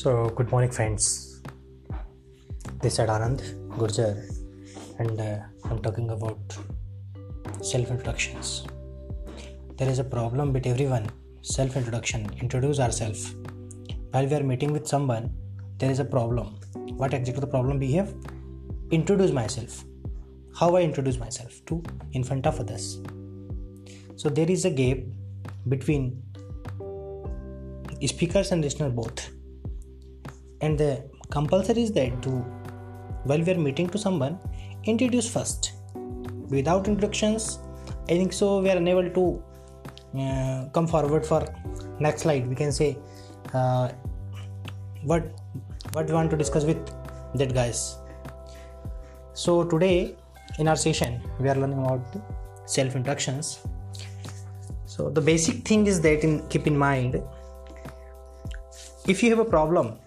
So, good morning, friends. This is Anand Gurjar, and uh, I'm talking about self introductions. There is a problem with everyone self introduction, introduce ourselves. While we are meeting with someone, there is a problem. What exactly the problem we have? Introduce myself. How I introduce myself to in front of others. So, there is a gap between speakers and listener both and the compulsory is that to while we are meeting to someone introduce first. Without introductions i think so we are unable to uh, come forward for next slide. We can say uh, what what we want to discuss with that guys. So today in our session we are learning about self introductions so the basic thing is that in keep in mind if you have a problem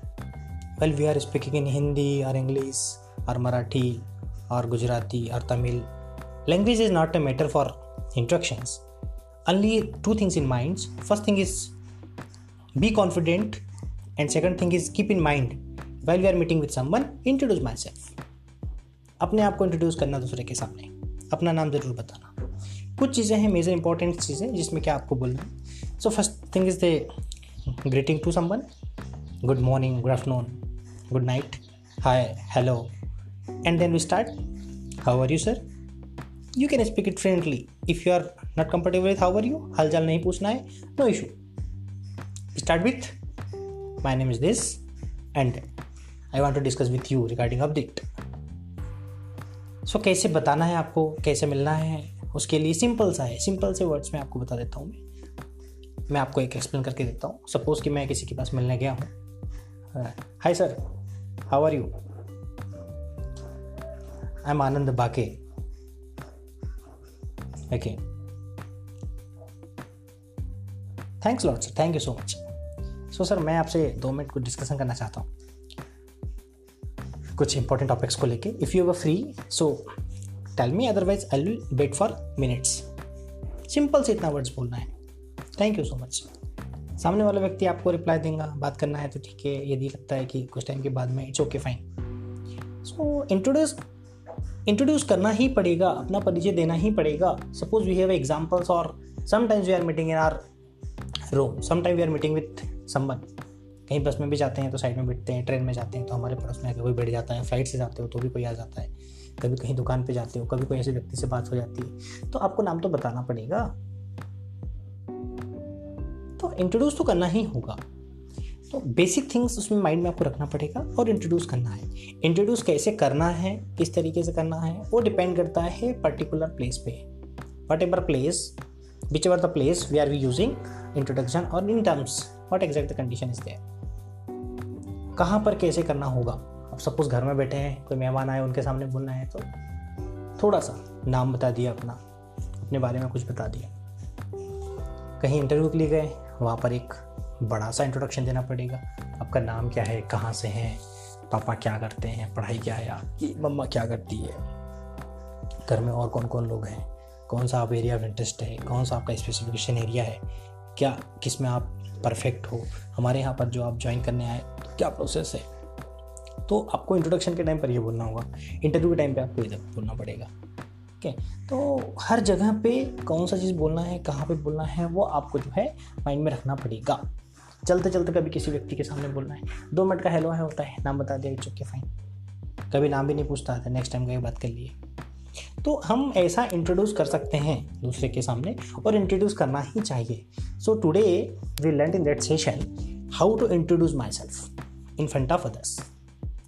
while we are speaking in hindi or english or marathi or gujarati or tamil language is not a matter for instructions only two things in mind first thing is be confident and second thing is keep in mind while we are meeting with someone introduce myself अपने आप को introduce करना दूसरे के सामने अपना नाम ज़रूर बताना कुछ चीज़ें हैं मेजर इंपॉर्टेंट चीज़ें जिसमें क्या आपको बोलना है so first thing is the greeting to someone good morning, good afternoon, good night hi hello and then we start how are you sir you can speak it friendly if you are not comfortable with how are you हालचाल नहीं पूछना है no issue start with my name is this and I want to discuss with you regarding update so कैसे बताना है आपको, कैसे मिलना है, उसके लिए सिंपल सा है. सिंपल से वर्ड्स में आपको बता देता हूँ मैं. आपको एक एक्सप्लेन करके देता हूँ. सपोज़ कि मैं किसी के पास मिलने गया हूँ. Uh, hi sir How are you? I'm Anand Bake. Okay. Thanks lot sir thank you so much so sir मैं आपसे दो मिनट कुछ डिस्कशन करना चाहता हूँ। कुछ इंपॉर्टेंट टॉपिक्स को लेके। If you are free so tell me otherwise I will wait for minutes simple से इतना वर्ड्स बोलना है। थैंक यू सो मच सामने वाला व्यक्ति आपको रिप्लाई देगा, बात करना है तो ठीक है यदि लगता है कि कुछ टाइम के बाद में it's okay fine so introduce introduce करना ही पड़ेगा, अपना परिचय देना ही पड़ेगा. सपोज़ वी हैव एग्जाम्पल्स और sometimes we are meeting in our room sometime we are meeting with someone कहीं बस में भी जाते हैं तो साइड में बैठते हैं ट्रेन में जाते हैं तो हमारे पड़ोस में आके कोई बैठ जाता है फ़्लाइट से जाते हो तो भी कोई आ जाता है. कभी कहीं दुकान पे जाते हो, कभी कोई ऐसे व्यक्ति से बात हो जाती है. तो आपको नाम तो बताना पड़ेगा. इंट्रोड्यूस तो करना ही होगा। तो बेसिक थिंग्स उसमें माइंड में आपको रखना पड़ेगा और इंट्रोड्यूस करना है। इंट्रोड्यूस कैसे करना है, किस तरीके से करना है, वो डिपेंड करता है पर्टिकुलर प्लेस पे। Whatever place whichever the place we are we using introduction और in terms what exact the condition is there कहाँ पर कैसे करना होगा? अब सपोज़ घर में बैठे हैं, कोई मेहमान आए, उनके सामने बोलना है तो थोड़ा सा नाम बता दिया अपना। अपने बारे में कुछ बता दिया। कहीं इंटरव्यू के लिए गए, वहाँ पर एक बड़ा सा इंट्रोडक्शन देना पड़ेगा। आपका नाम क्या है, कहाँ से हैं, पापा क्या करते हैं, पढ़ाई क्या है, आपकी मम्मा क्या करती है, घर में और कौन कौन लोग हैं, कौन सा आप एरिया ऑफ़ इंटरेस्ट है, कौन सा आपका स्पेसिफिकेशन एरिया है, क्या, किसमें आप परफेक्ट हो, हमारे यहाँ पर जो आप ज्वाइन करने आए तो क्या प्रोसेस है? तो आपको इंट्रोडक्शन के टाइम पर ये बोलना होगा। इंटरव्यू के टाइम पे आपको इधर बोलना पड़ेगा। ठीक है? तो हर जगह पे कौन सा चीज़ बोलना है, कहाँ पे बोलना है, वो आपको जो है माइंड में रखना पड़ेगा। चलते चलते कभी किसी व्यक्ति के सामने बोलना है। दो मिनट का हेलो है, होता है। नाम बता दिया चुके फाइन कभी नाम भी नहीं पूछता था नेक्स्ट टाइम कभी बात कर लिए। तो हम ऐसा इंट्रोड्यूस कर सकते हैं दूसरे के सामने और इंट्रोड्यूस करना ही चाहिए। So today we learn in that session how to introduce myself in front of others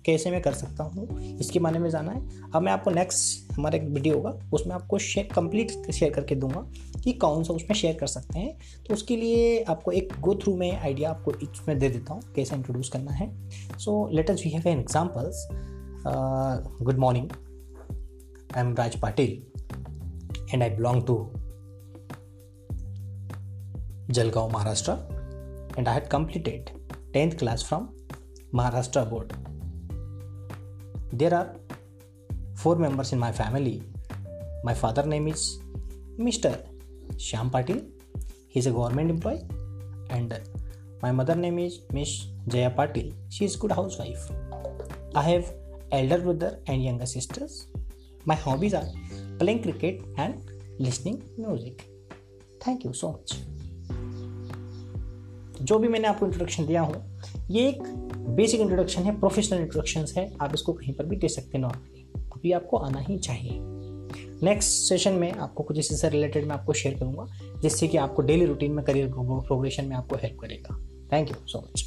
कैसे मैं कर सकता हूँ इसके बारे में जाना है। अब मैं आपको नेक्स्ट हमारा एक वीडियो होगा, उसमें आपको शेयर कंप्लीट शेयर करके दूँगा कि कौन सा उसमें शेयर कर सकते हैं। तो उसके लिए आपको एक गो थ्रू में आइडिया आपको इसमें दे देता हूँ, कैसे इंट्रोड्यूस करना है। So letters we have an examples good morning I am Raj Patil and I belong to Jalgaon Maharashtra and I had completed 10th class from Maharashtra board. There are four members in my family. My father name is Mr. Shyam Patil. He is a government employee, and my mother name is Miss Jaya Patil. She is good housewife. I have elder brother and younger sisters. My hobbies are playing cricket and listening music. Thank you so much. जो भी मैंने आपको introduction दिया हूँ ये एक basic introduction है professional introduction है, आप इसको कहीं पर भी दे सकते हैं नॉर्मली क्योंकि आपको आना ही चाहिए। नेक्स्ट सेशन में आपको कुछ इससे रिलेटेड मैं आपको शेयर करूँगा, जिससे कि आपको डेली रूटीन में करियर प्रोग्रेशन में आपको हेल्प करेगा। Thank you so much